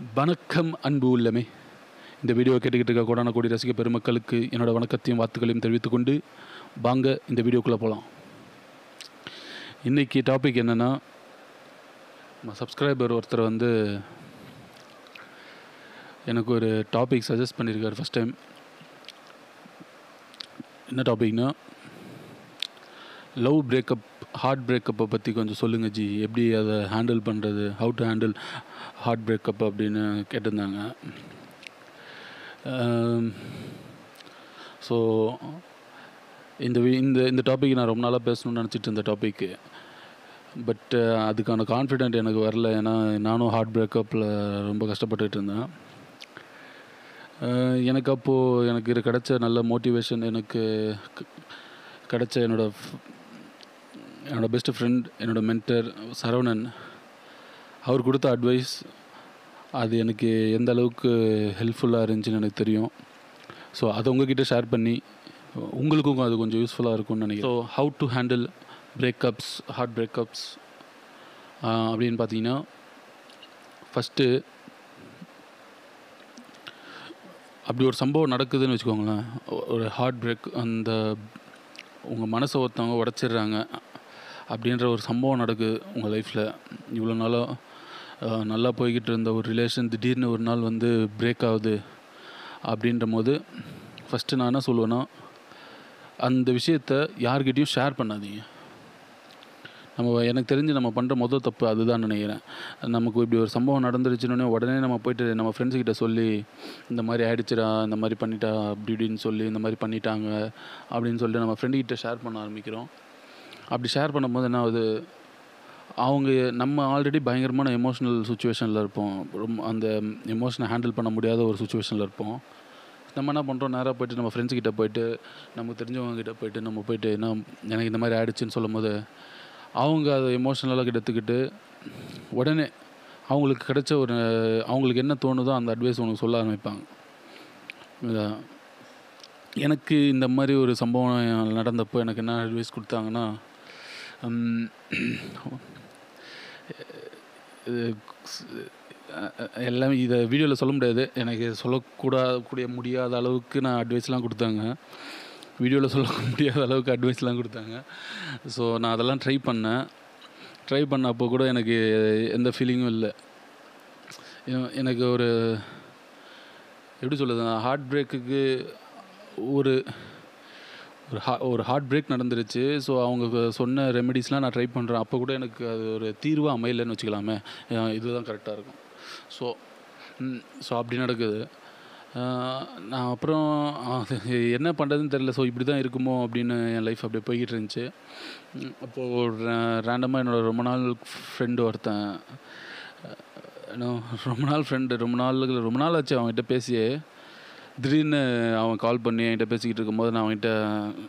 வணக்கம் அன்பு உள்ளமே. இந்த வீடியோ கேட்டுக்கிட்டு இருக்க கோடான கோடி ரசிக பெருமக்களுக்கு என்னோடய வணக்கத்தையும் வாழ்த்துக்களையும் தெரிவித்துக்கொண்டு வாங்க இந்த வீடியோக்குள்ளே போகலாம் இன்றைக்கி டாபிக் என்னென்னா நம்ம சப்ஸ்கிரைபர் ஒருத்தர் வந்து எனக்கு ஒரு டாபிக் சஜஸ்ட் பண்ணியிருக்காரு ஃபஸ்ட் டைம் என்ன டாபிக்னா லவ் பிரேக்கப் ஹார்ட் பிரேக்கப்பை பற்றி கொஞ்சம் சொல்லுங்கள் ஜி. எப்படி அதை ஹேண்டில் பண்ணுறது how to handle heart breakup அப்படின்னு கேட்டிருந்தாங்க. ஸோ இந்த வி- இந்த இந்த டாபிக் நான் ரொம்ப நாளாக பேசணும்னு நினச்சிட்டு இருந்த டாபிக்கு பட் அதுக்கான கான்ஃபிடென்ட் எனக்கு வரல. ஏன்னா நானும் ஹார்ட் பிரேக்கப்பில் ரொம்ப கஷ்டப்பட்டுட்டு இருந்தேன். எனக்கு அப்போது எனக்கு இது கிடைச்ச நல்ல மோட்டிவேஷன் எனக்கு க- கிடைச்ச என்னோடய என்னோட பெஸ்ட் ஃப்ரெண்ட் என்னோட மென்டர் சரவணன் அவர் கொடுத்த அட்வைஸ் அது எனக்கு எந்த அளவுக்கு ஹெல்ப்ஃபுல்லாக இருந்துச்சுன்னு எனக்கு தெரியும். ஸோ அதை உங்ககிட்ட ஷேர் பண்ணி உங்களுக்கும் அது கொஞ்சம் யூஸ்ஃபுல்லாக இருக்கும்னு நினைக்கிறேன். So how to handle breakups heart breakups அப்படின்னு பார்த்தீங்கன்னா ஃபஸ்ட்டு அப்படி ஒரு சம்பவம் நடக்குதுன்னு வச்சுக்கோங்களேன். ஒரு ஹார்ட் பிரேக் அந்த உங்கள் மனசை ஒருத்தவங்க உடச்சிடுறாங்க. அப்படின்ற ஒரு சம்பவம் நடக்குது உங்கள் லைஃப்பில் இவ்வளோ நாளாக நல்லா போய்கிட்டு இருந்த ஒரு ரிலேஷன் திடீர்னு ஒரு நாள் வந்து பிரேக் ஆகுது அப்படின்ற போது ஃபஸ்ட்டு நான் என்ன சொல்லுவேன்னா அந்த விஷயத்த யார்கிட்டையும் ஷேர் பண்ணாதீங்க. நம்ம எனக்கு தெரிஞ்சு நம்ம பண்ணுற மொதல் தப்பு அதுதான் நினைக்கிறேன். நமக்கு இப்படி ஒரு சம்பவம் நடந்துருச்சுன்னொடனே உடனே நம்ம போயிட்டு நம்ம ஃப்ரெண்ட்ஸ்கிட்ட சொல்லி இந்த மாதிரி ஆயிடுச்சுடா இந்த மாதிரி பண்ணிட்டா அப்படி இப்படின்னு சொல்லி இந்த மாதிரி பண்ணிட்டாங்க அப்படின்னு சொல்லிட்டு நம்ம ஃப்ரெண்டுக்கிட்ட ஷேர் பண்ண ஆரம்பிக்கிறோம். அப்படி ஷேர் பண்ணும்போது என்ன ஆகுது? அவங்க நம்ம ஆல்ரெடி பயங்கரமான எமோஷ்னல் சுச்சுவேஷனில் இருப்போம். ரொம்ப அந்த எமோஷனை ஹேண்டில் பண்ண முடியாத ஒரு சுச்சுவேஷனில் இருப்போம். நம்ம என்ன பண்ணுறோம் நேராக போய்ட்டு நம்ம ஃப்ரெண்ட்ஸ் கிட்ட போயிட்டு நமக்கு தெரிஞ்சவங்க கிட்ட போயிட்டு நம்ம போயிட்டு என்ன எனக்கு இந்த மாதிரி ஆயிடுச்சுன்னு சொல்லும் போது அவங்க அதை எமோஷ்னலாக எடுத்துக்கிட்டு உடனே அவங்களுக்கு கிடைச்ச ஒரு அவங்களுக்கு என்ன தோணுதோ அந்த அட்வைஸ் உனக்கு சொல்ல ஆரம்பிப்பாங்க. எனக்கு இந்த மாதிரி ஒரு சம்பவம் நடந்தப்போ எனக்கு என்ன அட்வைஸ் கொடுத்தாங்கன்னா Øh, øh, எல்லாமே இதை வீடியோவில் சொல்ல முடியாது. எனக்கு சொல்லக்கூடாத கூடிய முடியாத அளவுக்கு நான் அட்வைஸ்லாம் கொடுத்தாங்க. வீடியோவில் சொல்ல முடியாத அளவுக்கு அட்வைஸ்லாம் கொடுத்தாங்க. ஸோ நான் அதெல்லாம் ட்ரை பண்ணேன். ட்ரை பண்ணப்போ கூட எனக்கு எந்த ஃபீலிங்கும் இல்லை. எனக்கு ஒரு எப்படி சொல்லுது ஹார்ட் பிரேக்குக்கு ஒரு ஒரு ஹா ஒரு ஹார்ட் பிரேக் நடந்துருச்சு. ஸோ அவங்க சொன்ன ரெமெடிஸ்லாம் நான் ட்ரை பண்ணுறேன் அப்போ கூட எனக்கு அது ஒரு தீர்வாக அமையலைன்னு வச்சுக்கலாமே. இதுதான் கரெக்டாக இருக்கும். ஸோ ஸோ அப்படி நடக்குது. நான் அப்புறம் அது என்ன பண்ணுறதுன்னு தெரில ஸோ இப்படி தான் இருக்குமோ அப்படின்னு என் லைஃப் அப்படியே போய்கிட்டு இருந்துச்சு. அப்போது அப்போது ரேண்டமாக என்னோட ரொம்ப நாள் ஃப்ரெண்டு ஒருத்தன் ரொம்ப நாள் ஃப்ரெண்டு ரொம்ப நாள் ரொம்ப நாள் ஆச்சு அவங்ககிட்ட பேசியே. திடீர்னு அவன் கால் பண்ணி என்கிட்ட பேசிக்கிட்டு இருக்கும்போது நான் அவன்கிட்ட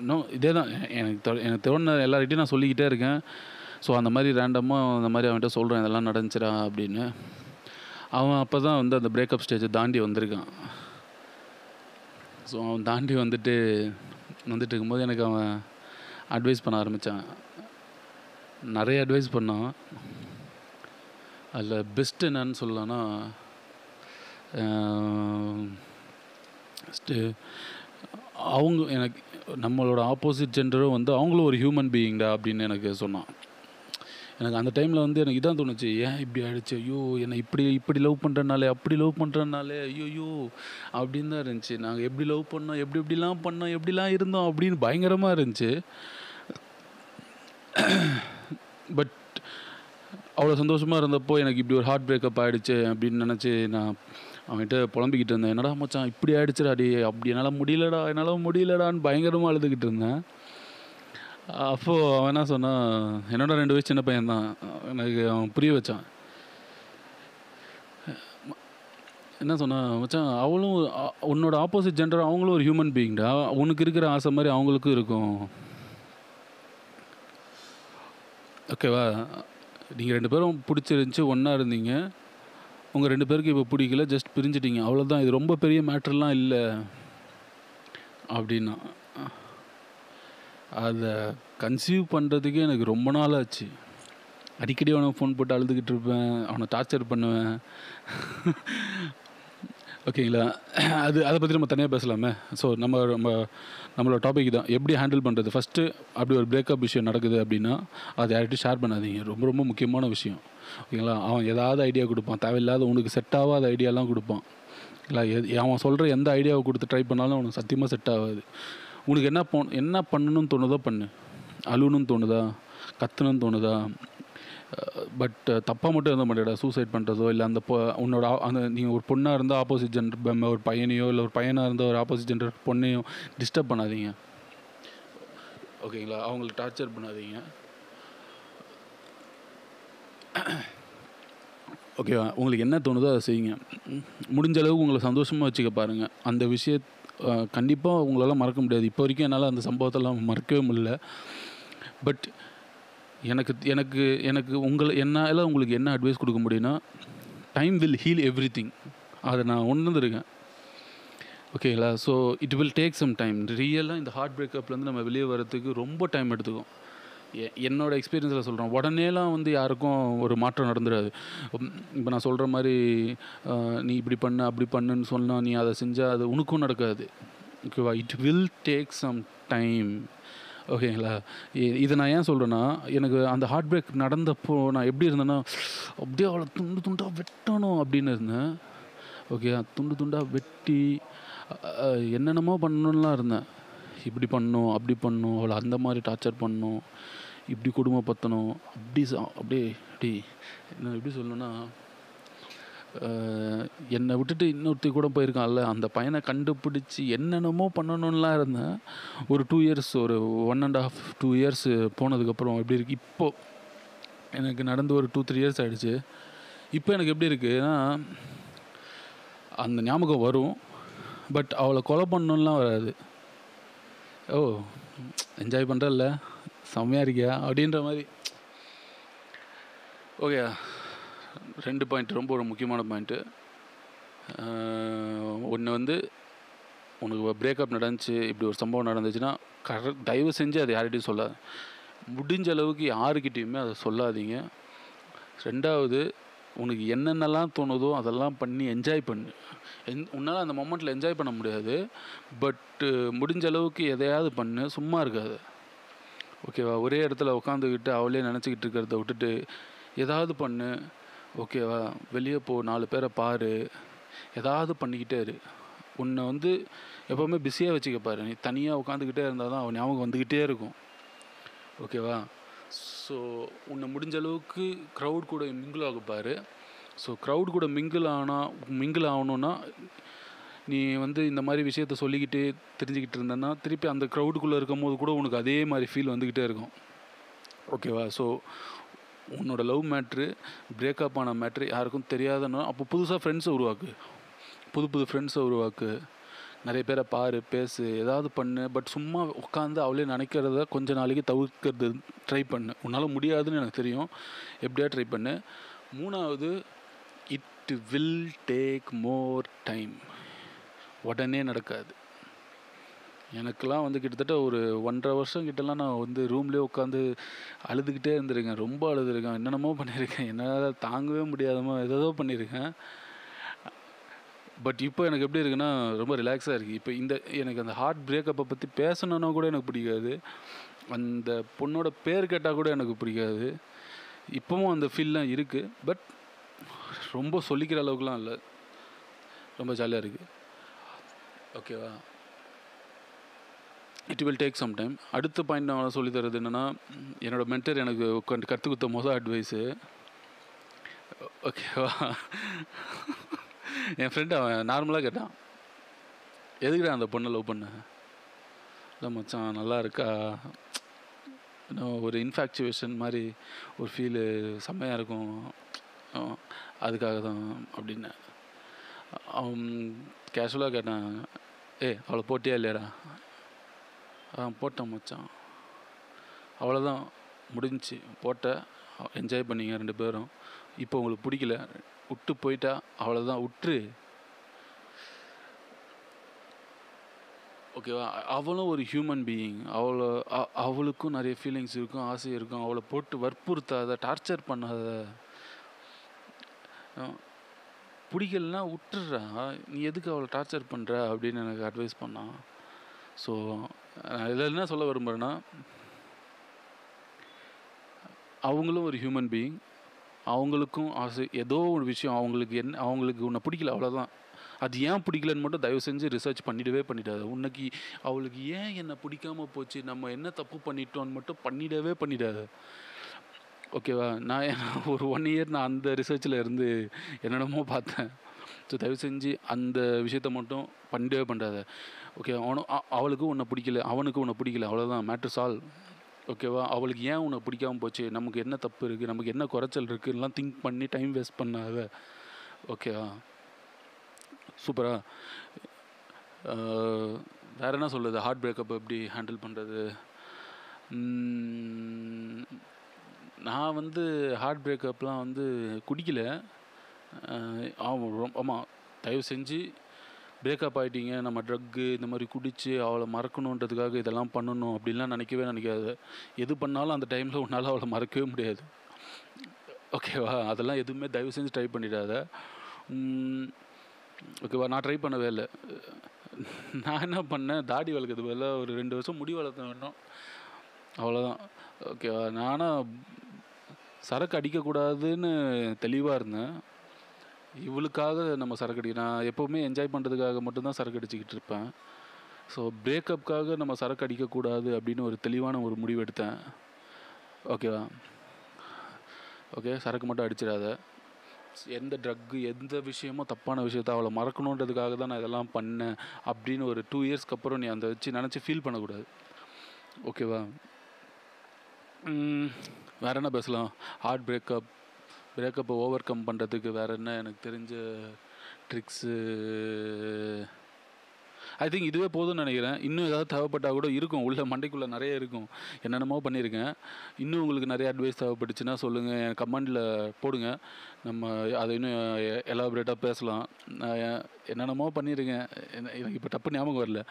இன்னும் இதே தான் எனக்கு தொ- எனக்கு தோணுன எல்லார்கிட்டையும் நான் சொல்லிக்கிட்டே இருக்கேன். ஸோ அந்த மாதிரி ரேண்டமாக அந்த மாதிரி அவன்கிட்ட சொல்கிறேன் இதெல்லாம் நடந்துச்சுடா அப்படின்னு. அவன் அப்போ தான் வந்து அந்த பிரேக்கப் ஸ்டேஜை தாண்டி வந்திருக்கான். ஸோ அவன் தாண்டி வந்துட்டு வந்துட்டு இருக்கும்போது எனக்கு அவன் அட்வைஸ் பண்ண ஆரம்பித்தான் நிறைய அட்வைஸ் பண்ணான். அதில் பெஸ்ட் என்னன்னு சொல்லலாம்னா Uh, அவங்க எனக்கு நம்மளோட ஆப்போசிட் ஜெண்டரும் வந்து அவங்களும் ஒரு ஹியூமன் பீயிங்டா அப்படின்னு எனக்கு சொன்னான். எனக்கு அந்த டைமில் வந்து எனக்கு இதான் தோணுச்சு. ஏன் இப்படி ஆகிடுச்சு ஐயோ என்னை இப்படி இப்படி லவ் பண்ணுறனாலே அப்படி லவ் பண்ணுறனாலே ஐயோயோ அப்படின்னு தான் இருந்துச்சு. நாங்கள் எப்படி லவ் பண்ணோம்? எப்படி எப்படிலாம் பண்ணோம்? எப்படிலாம் இருந்தோம்? அப்படின்னு பயங்கரமாக இருந்துச்சு. பட் அவ்வளோ சந்தோஷமாக இருந்தப்போ எனக்கு இப்படி ஒரு ஹார்ட் பிரேக்கப் ஆகிடுச்சு அப்படின்னு நினச்சி நான் அவன்கிட்ட புலம்பிக்கிட்டு இருந்தேன். என்னடா மச்சான் இப்படி ஆயிடுச்சுடா அடி அப்படி என்னால் முடியலடா என்னால் முடியலடான்னு பயங்கரமாக அழுதுகிட்டு இருந்தேன். அப்போது அவன் என்ன சொன்னான் என்னோட ரெண்டு வயசு சின்ன பையன் தான் எனக்கு அவன் புரிய வச்சான். என்ன சொன்னான் மச்சான் அவளும் உன்னோட ஆப்போசிட் ஜெண்டர் அவங்களும் ஒரு ஹியூமன் பீயிங்டா உனக்கு இருக்கிற ஆசை மாதிரி அவங்களுக்கும் இருக்கும். ஓகேவா நீங்கள் ரெண்டு பேரும் பிடிச்சிருந்துச்சி ஒன்றா இருந்தீங்க. உங்கள் ரெண்டு பேருக்கு இப்போ பிடிக்கல ஜஸ்ட் பிரிஞ்சிட்டிங்க. அவ்வளோதான் இது ரொம்ப பெரிய மேட்டர்லாம் இல்லை. அப்படின்னா அதை கன்சீவ் பண்ணுறதுக்கே எனக்கு ரொம்ப நாள் ஆச்சு. அடிக்கடி அவனை ஃபோன் போட்டு அழுதுகிட்டு இருப்பேன். அவனை டார்ச்சர் பண்ணுவேன். ஓகேங்களா அது அதை பற்றி நம்ம தனியாக பேசலாமே. ஸோ நம்ம நம்ம நம்மளோட டாபிக் தான் எப்படி ஹேண்டில் பண்ணுறது ஃபஸ்ட்டு அப்படி ஒரு பிரேக்கப் விஷயம் நடக்குது அப்படின்னா அதை யார்கிட்டையும் ஷேர் பண்ணாதீங்க. ரொம்ப ரொம்ப முக்கியமான விஷயம். ஓகேங்களா அவன் ஏதாவது ஐடியா கொடுப்பான். தேவையில்லாத உனக்கு செட் ஆகாத ஐடியாலாம் கொடுப்பான். இல்லை எது அவன் சொல்கிற எந்த ஐடியாவை கொடுத்து ட்ரை பண்ணாலும் அவனுக்கு சத்தியமாக செட் ஆகாது. உனக்கு என்ன போ என்ன பண்ணணும்னு தோணுதோ பண்ணு. அழுணுன்னு தோணுதா? கத்தணும்னு தோணுதா? பட் தப்பாக மட்டும் இருந்த மாட்டேடா சூசைட் பண்ணுறதோ இல்லை அந்த உன்னோட அந்த நீங்கள் ஒரு பொண்ணாக இருந்தால் ஆப்போசிட் ஜெண்டர் ஒரு பையனையோ இல்லை ஒரு பையனாக இருந்தால் ஒரு ஆப்போசிட் ஜெண்டர் பொண்ணையும் டிஸ்டர்ப் பண்ணாதீங்க. ஓகேங்களா அவங்கள டார்ச்சர் பண்ணாதீங்க. ஓகேவா உங்களுக்கு என்ன தோணுதோ அதை செய்யுங்க. ம், முடிஞ்ச அளவுக்கு உங்களை சந்தோஷமாக வச்சுக்க பாருங்கள் அந்த விஷய கண்டிப்பாக உங்களால் மறக்க முடியாது. இப்போ வரைக்கும் என்னால் அந்த சம்பவத்தெல்லாம் மறக்கவே முடியல. பட் எனக்கு எனக்கு எனக்கு உங்களை என்னால் உங்களுக்கு என்ன அட்வைஸ் கொடுக்க முடியும்னா time will heal everything அதை நான் உணர்ந்துருக்கேன். ஓகேங்களா so it will take some time ரியலாக இந்த ஹார்ட் பிரேக்கப்லேருந்து நம்ம வெளியே வரத்துக்கு ரொம்ப டைம் எடுத்துக்கும். எ- என்னோட எக்ஸ்பீரியன்ஸில் சொல்கிறேன் உடனேலாம் வந்து யாருக்கும் ஒரு மாற்றம் நடந்துடாது இப்போ நான் சொல்கிற மாதிரி நீ இப்படி பண்ணு அப்படி பண்ணுன்னு சொன்னால் நீ அதை செஞ்சால் அது உனக்கும் நடக்காது. ஓகேவா it will take some time ஓகேங்களா? இது இதை நான் ஏன் சொல்கிறேன்னா எனக்கு அந்த ஹார்ட் பிரேக் நடந்தப்போ நான் எப்படி இருந்தேன்னா அப்படியே அவளை துண்டு துண்டாக வெட்டணும் அப்படின்னு இருந்தேன். ஓகே துண்டு துண்டாக வெட்டி என்னென்னமோ பண்ணணும்லாம் இருந்தேன். இப்படி பண்ணும் அப்படி பண்ணணும் அவளை அந்த மாதிரி டார்ச்சர் பண்ணும் இப்படி குடும்பப்படுத்தணும் அப்படி அப்படியே அப்படி நான் எப்படி சொல்லணும்னா என்னை விட்டுட்டு இன்னொருத்தி கூட போயிருக்கான்ல அந்த பையனை கண்டுபிடிச்சி என்னென்னமோ பண்ணணும்லாம் இருந்தேன். ஒரு டூ இயர்ஸ் ஒரு one and half two years போனதுக்கப்புறம் எப்படி இருக்கு இப்போ எனக்கு நடந்து ஒரு டூ த்ரீ இயர்ஸ் ஆயிடுச்சு. இப்போ எனக்கு எப்படி இருக்குன்னா அந்த ஞாபகம் வரும் பட் அவளை கொலை பண்ணணும்லாம் வராது. ஓ என்ஜாய் பண்ணுறல்ல செம்மையாக இருக்கியா அப்படின்ற மாதிரி. ஓகே ரெண்டு பாயிண்ட் ரொம்ப ஒரு முக்கியமான பாயிண்ட்டு. ஒன்று வந்து உனக்கு பிரேக்கப் நடந்துச்சு இப்படி ஒரு சம்பவம் நடந்துச்சுன்னா கரெக்ட் தயவு செஞ்சு அதை யார்கிட்டையும் சொல்லாது. முடிஞ்ச அளவுக்கு யாருக்கிட்டேயுமே அதை சொல்லாதீங்க. ரெண்டாவது உனக்கு என்னென்னலாம் தோணுதோ அதெல்லாம் பண்ணி என்ஜாய் பண்ணு. என் உன்னால் அந்த மொமெண்ட்டில் என்ஜாய் பண்ண முடியாது. பட்டு முடிஞ்ச அளவுக்கு எதையாவது பண்ணு சும்மா இருக்காது. ஓகேவா ஒரே இடத்துல உட்காந்துக்கிட்டு அவளே நினச்சிக்கிட்டு இருக்கிறத விட்டுட்டு ஏதாவது பண்ணு. ஓகேவா? வெளியே போ நாலு பேரை பாரு. ஏதாவது பண்ணிக்கிட்டே இரு. உன்னை வந்து எப்போவுமே பிஸியாக வச்சுக்க பாரு. நீ தனியாக உட்காந்துக்கிட்டே இருந்தால் தான் அவன் ஞாபகம் வந்துக்கிட்டே இருக்கும். ஓகேவா? ஸோ உன்னை முடிஞ்ச அளவுக்கு க்ரௌட் கூட மிங்கிள் ஆக ஸோ க்ரௌட் கூட மிங்கிள் ஆனால் மிங்கிள் ஆகணுன்னா நீ வந்து இந்த மாதிரி விஷயத்த சொல்லிக்கிட்டே தெரிஞ்சுக்கிட்டு இருந்தேன்னா திருப்பி அந்த க்ரௌடுக்குள்ளே இருக்கும் போது கூட உனக்கு அதே மாதிரி ஃபீல் வந்துக்கிட்டே இருக்கும். ஓகேவா? ஸோ உன்னோட லவ் மேட்ரு பிரேக்கப் ஆன மேட்ரு யாருக்கும் தெரியாதுன்னா அப்போ புதுசாக ஃப்ரெண்ட்ஸை உருவாக்கு. புது புது ஃப்ரெண்ட்ஸை உருவாக்கு. நிறைய பேரை பாரு பேசு ஏதாவது பண்ணு பட் சும்மா உட்காந்து அவளே நினைக்கிறத கொஞ்ச நாளைக்கு தவிர்க்கிறது ட்ரை பண்ணு. உன்னால் முடியாதுன்னு எனக்கு தெரியும். எப்படியா ட்ரை பண்ணு. மூணாவது it will take more time உடனே நடக்காது. எனக்கெல்லாம் வந்து கிட்டத்தட்ட ஒரு ஒன்றரை வருஷம் கிட்டலாம் நான் வந்து ரூம்லேயே உட்காந்து அழுதுகிட்டே இருந்திருக்கேன். ரொம்ப அழுதுருக்கேன். என்னென்னமோ பண்ணியிருக்கேன் என்னால் தாங்கவே முடியாதமோ ஏதோ பண்ணியிருக்கேன் பட் இப்போ எனக்கு எப்படி இருக்குன்னா ரொம்ப ரிலாக்ஸாக இருக்குது இப்போ இந்த எனக்கு அந்த ஹார்ட் பிரேக்கப்பை பற்றி பேசணுன்னா கூட எனக்கு பிடிக்காது. அந்த பொண்ணோட பேர் கேட்டால் கூட எனக்கு பிடிக்காது. இப்போவும் அந்த ஃபீல்லாம் இருக்குது பட் ரொம்ப சொல்லிக்கிற அளவுக்குலாம் இல்லை. ரொம்ப ஜாலியாக இருக்குது ஓகேவா it will take some time அடுத்த பாயிண்ட் நான் சொல்லி தரது என்னென்னா என்னோடய மென்டர் எனக்கு உட்காந்து கற்றுக் கொடுத்த மொதல் அட்வைஸு ஓகேவா என் ஃப்ரெண்டு அவன் நார்மலாக கேட்டான். எதுக்குடா அந்த பொண்ணை லவ் பண்ண? இல்லை மச்சான் நல்லா இருக்கா? இன்னும் ஒரு இன்ஃபேக்சுவேஷன் மாதிரி ஒரு ஃபீலு செம்மையாக இருக்கும். அதுக்காக தான் அப்படின்னு. அவன் கேஷுவலாக கேட்டான். ஏ அவளை போட்டியா இல்லையாடா? போட்டேன் மச்சான். அவ்வளோதான் முடிஞ்சுச்சு. போட்ட என்ஜாய் பண்ணிங்க ரெண்டு பேரும். இப்போ உங்களுக்கு பிடிக்கல. விட்டு போயிட்டா அவ்வளோதான் விட்டுரு. ஓகேவா அவளும் ஒரு ஹியூமன் பீயிங் அவளை அவளுக்கும் நிறைய ஃபீலிங்ஸ் இருக்கும் ஆசை இருக்கும். அவளை போட்டு வற்புறுத்தாத டார்ச்சர் பண்ணாத. பிடிக்கலன்னா பிடிக்கலனா விட்டுடுறா. நீ எதுக்கு அவளை டார்ச்சர் பண்ணுற அப்படின்னு எனக்கு அட்வைஸ் பண்ணான். ஸோ இதில் என்ன சொல்ல விரும்புகிறேன்னா அவங்களும் ஒரு ஹியூமன் பீயிங் அவங்களுக்கும் ஆசை ஏதோ ஒரு விஷயம் அவங்களுக்கு என்ன அவங்களுக்கு உன்னை பிடிக்கல அவ்வளோதான் அது ஏன் பிடிக்கலன்னு மட்டும் தயவு செஞ்சு ரிசர்ச் பண்ணிடவே பண்ணிடாது. உன்னைக்கு அவளுக்கு ஏன் என்னை பிடிக்காமல் போச்சு நம்ம என்ன தப்பு பண்ணிட்டோன்னு மட்டும் பண்ணிடவே பண்ணிடாது. ஓகேவா நான் ஒரு ஒன் இயர் நான் அந்த ரிசர்ச்சில் இருந்து என்னென்னமோ பார்த்தேன். ஸோ தயவு செஞ்சு அந்த விஷயத்த மட்டும் பண்ணிடவே பண்ணுறாத ஓகே அவனும் அவளுக்கும் உன்னை பிடிக்கல அவனுக்கும் உன்னை பிடிக்கல அவ்வளோதான் மேட்ரு சால்வ் ஓகேவா அவளுக்கு ஏன் உன்னை பிடிக்காம போச்சு? நமக்கு என்ன தப்பு இருக்குது நமக்கு என்ன குறைச்சல் இருக்குலாம் திங்க் பண்ணி டைம் வேஸ்ட் பண்ணாத. ஓகேவா சூப்பரா வேறு என்ன சொல்லுது ஹார்ட் பிரேக்கப் எப்படி ஹேண்டில் பண்ணுறது நான் வந்து ஹார்ட் பிரேக்கப்லாம் வந்து குடிக்கல. ஆமாம் ஆமாம் தயவு செஞ்சு பிரேக்கப் ஆகிட்டீங்க நம்ம ட்ரக்கு இந்த மாதிரி குடித்து அவளை மறக்கணுன்றதுக்காக இதெல்லாம் பண்ணணும் அப்படின்லாம் நினைக்கவே நினைக்காது. எது பண்ணாலும் அந்த டைமில் உன்னால் அவளை மறக்கவே முடியாது. ஓகேவா அதெல்லாம் எதுவுமே தயவு செஞ்சு ட்ரை பண்ணிடாத. ஓகேவா நான் ட்ரை பண்ணவே இல்லை. நான் என்ன பண்ணேன்? தாடி வளர்க்குறது பதிலாக ஒரு ரெண்டு வருஷம் முடி வளர்த்த வேணும் அவ்வளோதான் ஓகேவா நானும் சரக்கு அடிக்கக்கூடாதுன்னு தெளிவாக இருந்தேன். இவளுக்காக நம்ம சரக்கு அடி நான் எப்போவுமே என்ஜாய் பண்ணுறதுக்காக மட்டும்தான் சரக்கு அடிச்சுக்கிட்டு இருப்பேன். ஸோ பிரேக்கப்புக்காக நம்ம சரக்கு அடிக்கக்கூடாது அப்படின்னு ஒரு தெளிவான ஒரு முடிவு எடுத்தேன். ஓகேவா ஓகே சரக்கு மட்டும் அடிச்சிடாத. எந்த ட்ரக்கு எந்த விஷயமும் தப்பான விஷயத்த அவளை மறக்கணுன்றதுக்காக தான் நான் இதெல்லாம் பண்ணேன் அப்படின்னு ஒரு டூ இயர்ஸ்க்கு அப்புறம் நீ அந்த வச்சு நினச்சி ஃபீல் பண்ணக்கூடாது. ஓகேவா வேறு வேற என்ன பேசலாம்? ஹார்ட் பிரேக்கப் பிரேக்கப்பை ஓவர் கம் பண்ணுறதுக்கு வேற என்ன எனக்கு தெரிஞ்ச ட்ரிக்ஸு ஐ திங்க் இதுவே போதும்னு நினைக்கிறேன். இன்னும் ஏதாவது தேவைப்பட்டால் கூட இருக்கும். உள்ள மண்டைக்குள்ளே நிறைய இருக்கும். என்னென்னமோ பண்ணியிருக்கேன். இன்னும் உங்களுக்கு நிறைய அட்வைஸ் தேவைப்பட்டுச்சுன்னா சொல்லுங்கள் என் கமெண்டில் போடுங்க. நம்ம அதை இன்னும் எலாபரேட்டாக பேசலாம். நான் என்னென்னமோ பண்ணியிருக்கேன். என்ன- எனக்கு இப்போ டப்பு ஞாபகம் வரல.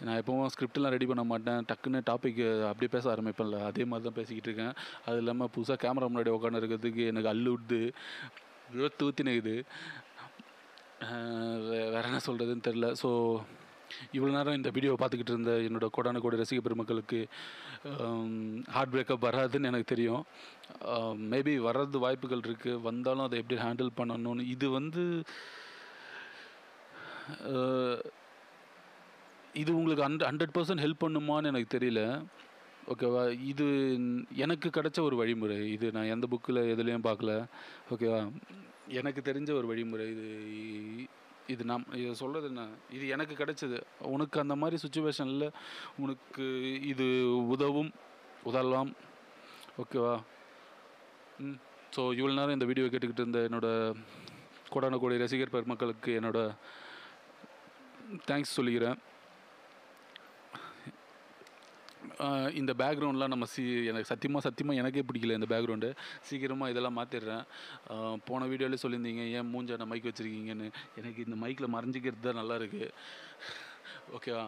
நான் எப்பவும் ஸ்கிரிப்டெலாம் ரெடி பண்ண மாட்டேன். டக்குன்னு டாபிக் அப்படியே பேச ஆரம்பிப்பேன்ல. அதே மாதிரி தான் பேசிக்கிட்டு இருக்கேன். அது இல்லாமல் புதுசாக கேமரா முன்னாடி உட்காந்து இருக்கிறதுக்கு எனக்கு அள்ளு விடுது விழுத்து ஊற்றினுக்குது வேறு என்ன சொல்கிறதுன்னு தெரில ஸோ இவ்வளோ நேரம் இந்த வீடியோவை பார்த்துக்கிட்டு இருந்த என்னோட கோடான கோடி ரசிக பெருமக்களுக்கு ஹார்ட் பிரேக்கப் வராதுன்னு எனக்கு தெரியும். மேபி வர்றது வாய்ப்புகள் இருக்குது வந்தாலும் அதை எப்படி ஹேண்டில் பண்ணணும்னு. இது வந்து இது உங்களுக்கு ஹண்ட் ஹண்ட்ரட் பர்சன்ட் ஹெல்ப் பண்ணுமான்னு எனக்கு தெரியல. ஓகேவா இது எனக்கு கிடைச்ச ஒரு வழிமுறை. இது நான் எந்த புக்கில் எதுலேயும் பார்க்கல. ஓகேவா எனக்கு தெரிஞ்ச ஒரு வழிமுறை. இது இது நம் இதை சொல்கிறது என்ன? இது எனக்கு கிடைச்சது. உனக்கு அந்த மாதிரி சுச்சுவேஷனில் உனக்கு இது உதவும் உதவலாம் ஓகேவா ம். ஸோ இவ்வளோ நேரம் இந்த வீடியோ கேட்டுக்கிட்டு இருந்த என்னோடய கோடான கோடி ரசிகர் பெருமக்களுக்கு என்னோட தேங்க்ஸ் சொல்லிக்கிறேன். இந்த பேக்ரவுண்ட்லாம் நம்ம சி எனக்கு சத்தியமாக சத்தியமாக எனக்கே பிடிக்கல இந்த பேக்ரவுண்டு சீக்கிரமாக இதெல்லாம் மாற்றிடுறேன் போன வீடியோலேயே சொல்லியிருந்தீங்க ஏன் மூஞ்சான மைக் வச்சுருக்கீங்கன்னு? எனக்கு இந்த மைக்கில் மறைஞ்சிக்கிறது தான் நல்லா இருக்குது ஓகேவா?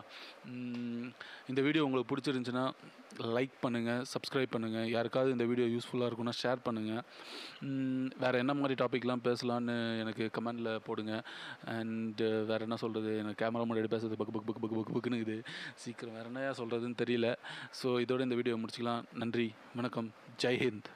இந்த வீடியோ உங்களுக்கு பிடிச்சிருந்துச்சுன்னா லைக் பண்ணுங்கள் சப்ஸ்கிரைப் பண்ணுங்கள் யாருக்காவது இந்த வீடியோ யூஸ்ஃபுல்லாக இருக்குன்னா ஷேர் பண்ணுங்கள் வேறு என்ன மாதிரி டாபிக்லாம் பேசலான்னு எனக்கு கமெண்டில் போடுங்க. அண்டு வேறு என்ன சொல்கிறது எனக்கு கேமரா முன்னாடி பேசுறது பக்கு பக்கு பக்கு பக்கு பக்கு பக்குன்னு இது சீக்கிரம் வேறு என்ன சொல்கிறதுன்னு தெரியல. ஸோ இதோட இந்த வீடியோ முடிச்சுக்கலாம். நன்றி. வணக்கம். ஜெய் ஹிந்த்.